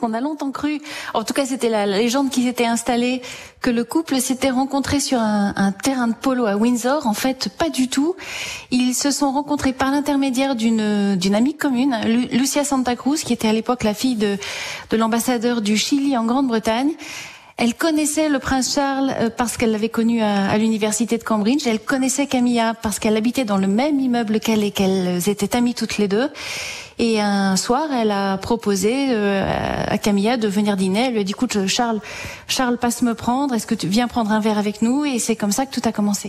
On a longtemps cru, en tout cas c'était la légende qui s'était installée, que le couple s'était rencontré sur un, terrain de polo à Windsor. En fait, pas du tout. Ils se sont rencontrés par l'intermédiaire d'une d'une amie commune, Lucia Santa Cruz, qui était à l'époque la fille de, de l'ambassadeur du Chili en Grande-Bretagne. Elle connaissait le prince Charles euh, parce qu'elle l'avait connu à, à l'université de Cambridge. Elle connaissait Camilla parce qu'elle habitait dans le même immeuble qu'elle et qu'elles étaient amies toutes les deux. Et un soir, elle a proposé euh, à Camilla de venir dîner. Elle lui a dit, écoute, Charles, Charles passe me prendre. Est-ce que tu viens prendre un verre avec nous? Et c'est comme ça que tout a commencé.